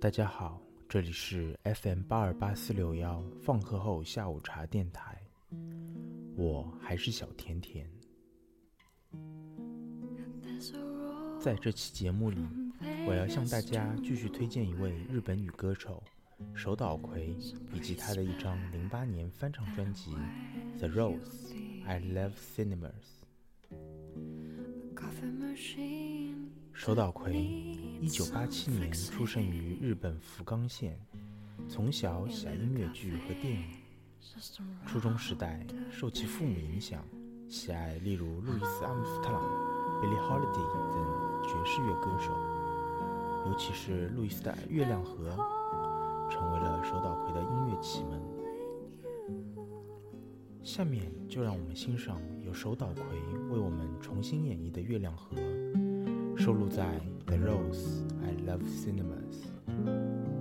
大家好，这里是 FM 八二八四六幺放课后下午茶电台，我还是小甜甜。在这期节目里，我要向大家继续推荐一位日本女歌手手岛葵以及她的一张零八年翻唱专辑《The Rose I Love Cinemas》。手岛葵，一九八七年出生于日本福冈县，从小喜爱音乐剧和电影。初中时代受其父母影响，喜爱例如路易斯·阿姆斯特朗、Billie Holiday 等爵士乐歌手，尤其是路易斯的《月亮河》成为了手岛葵的音乐启蒙。下面就让我们欣赏由手岛葵为我们重新演绎的《月亮河》。收录在《The Rose I Love Cinemas》。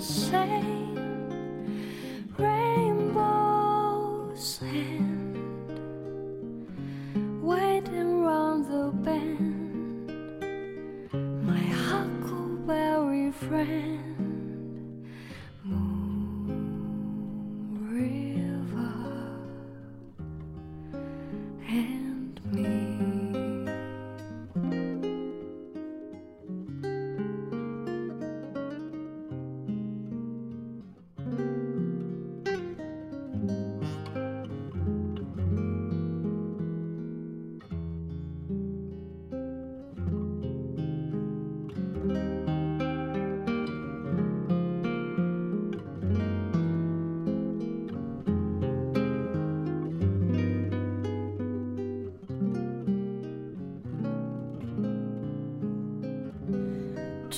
say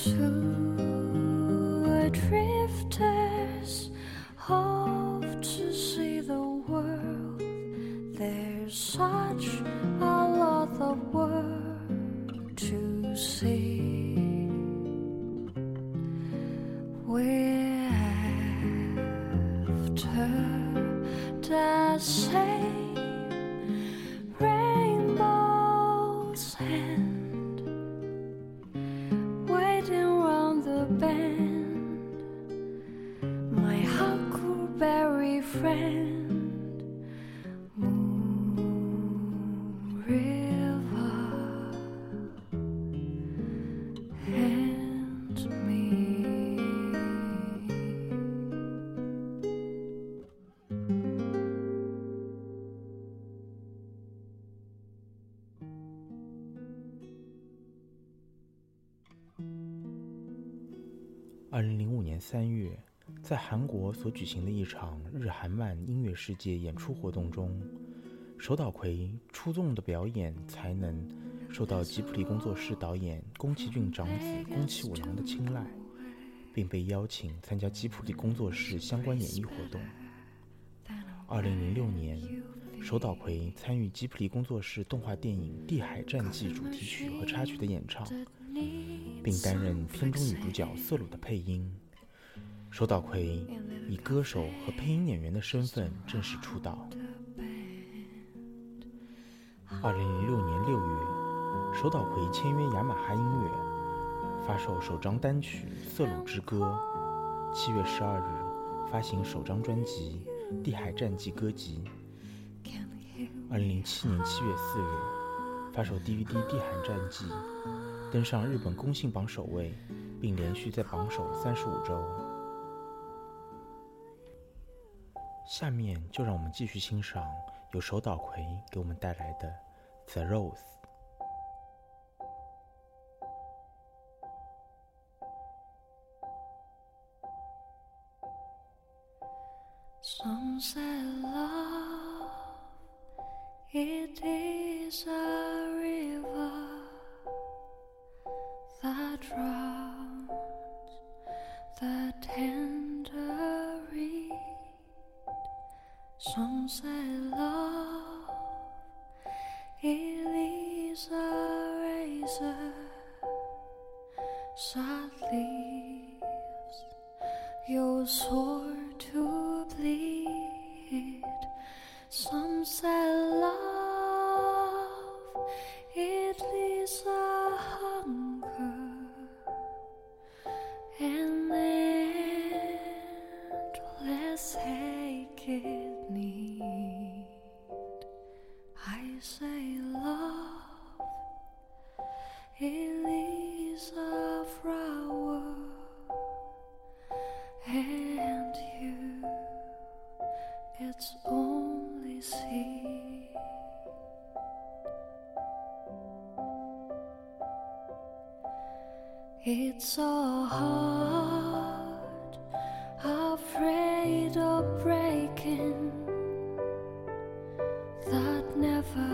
二三月，在韩国所举行的一场日韩漫音乐世界演出活动中，手岛葵出众的表演才能受到吉卜力工作室导演宫崎骏长子宫崎五郎的青睐，并被邀请参加吉卜力工作室相关演艺活动。二零零六年，手岛葵参与吉卜力工作室动画电影《地海战记》主题曲和插曲的演唱。并担任片中女主角瑟鲁的配音。手岛葵以歌手和配音演员的身份正式出道。二零零六年六月，手岛葵签约雅马哈音乐，发售首张单曲《色鲁之歌》。七月十二日，发行首张专辑《地海战记歌集》。二零零七年七月四日发售 DVD《地海战记》，登上日本公信榜首位，并连续在榜首三十五周。下面就让我们继续欣赏由手岛葵给我们带来的《The Rose》。Razor that leaves your sword to bleed. Some say love, it is a hunger and endless ache it need. I say love, It's so hard, afraid of breaking, that never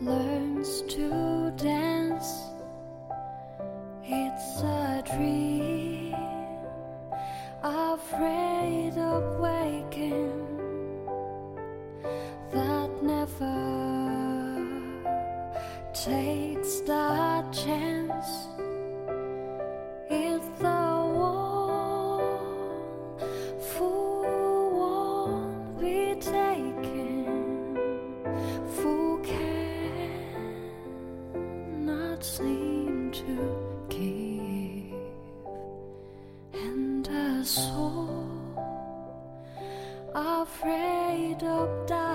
learns to seem to give, and a soul afraid of dying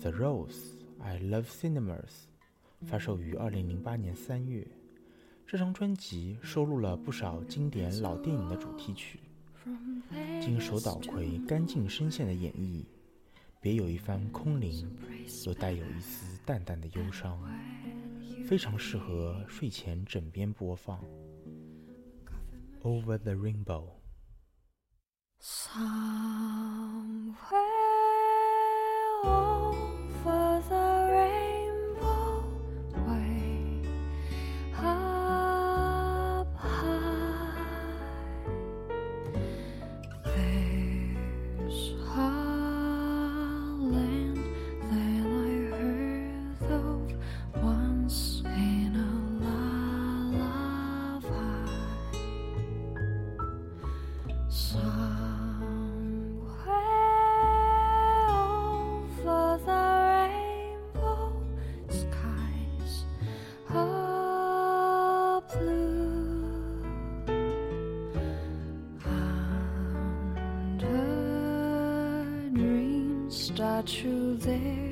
The Rose, I Love Cinemas，发售于二零零八年三月。这张专辑收录了不少经典老电影的主题曲，经手岛葵干净声线的演绎，别有一番空灵，又带有一丝淡淡的忧伤，非常适合睡前枕边播放。Over the Rainbow。true there.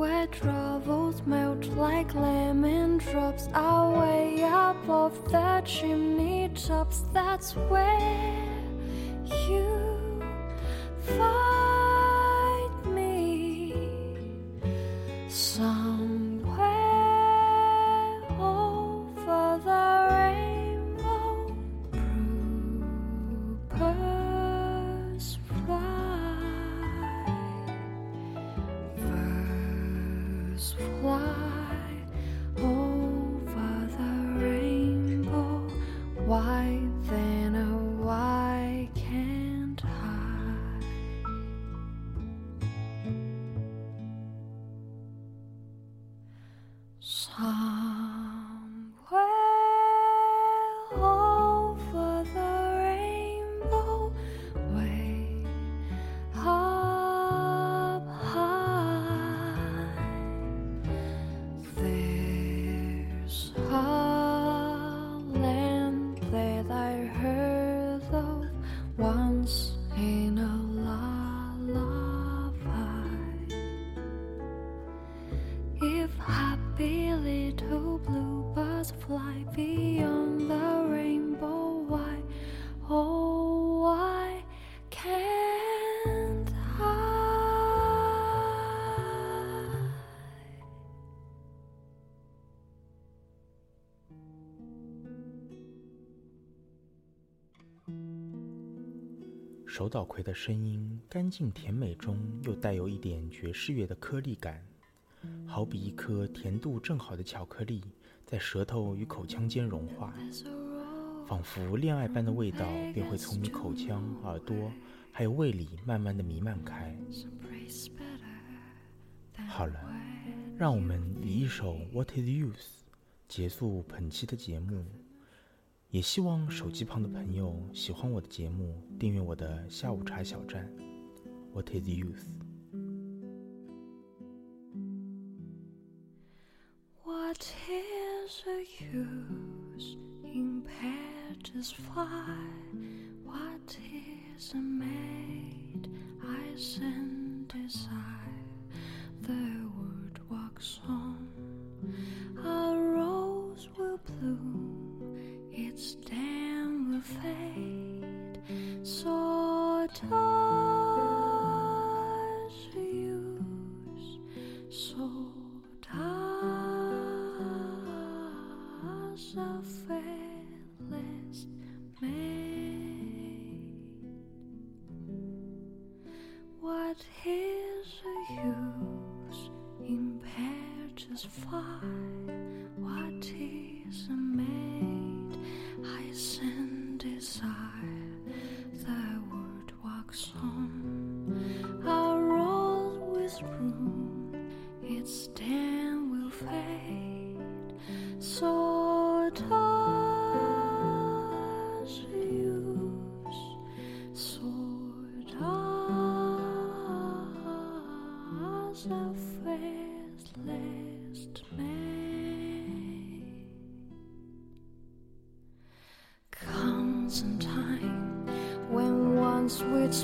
Where troubles melt like lemon drops away above the chimney tops. That's where 手岛葵的声音干净甜美中又带有一点爵士乐的颗粒感，好比一颗甜度正好的巧克力在舌头与口腔间融化，仿佛恋爱般的味道便会从你口腔、耳朵还有胃里慢慢的弥漫开。好了，让我们以一首《What Is Youth》结束本期的节目。也希望手机旁的朋友喜欢我的节目，订阅我的下午茶小站。What is youth？What is the use in pages fly? What is a maid I send desire? as what is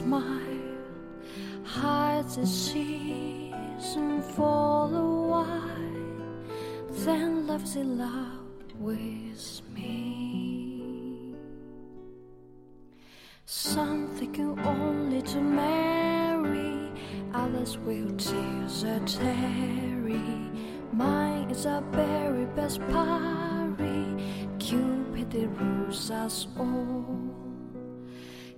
smile hides a season for a while, then loves it loud with me. Some thinking only to marry, others will tears a tarry. Mine is a very best parry. Cupid rules us all.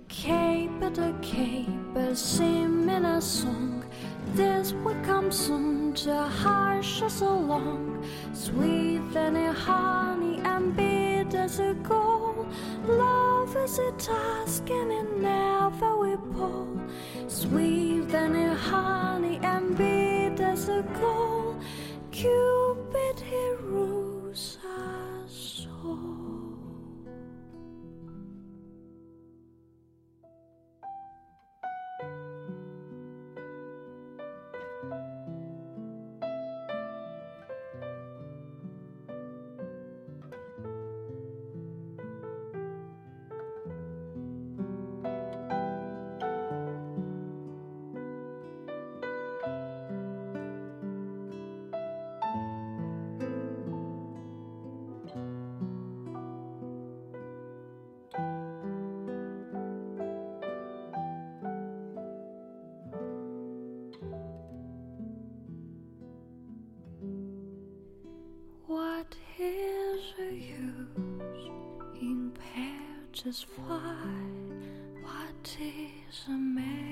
Cape the cape, sing in a song. This will come soon to hush us along. Sweet than a honey and bitter as a gold. Love is a task and it never will pull. Sweet than a honey and bitter as a gold. Cupid he rules just why? What is a man?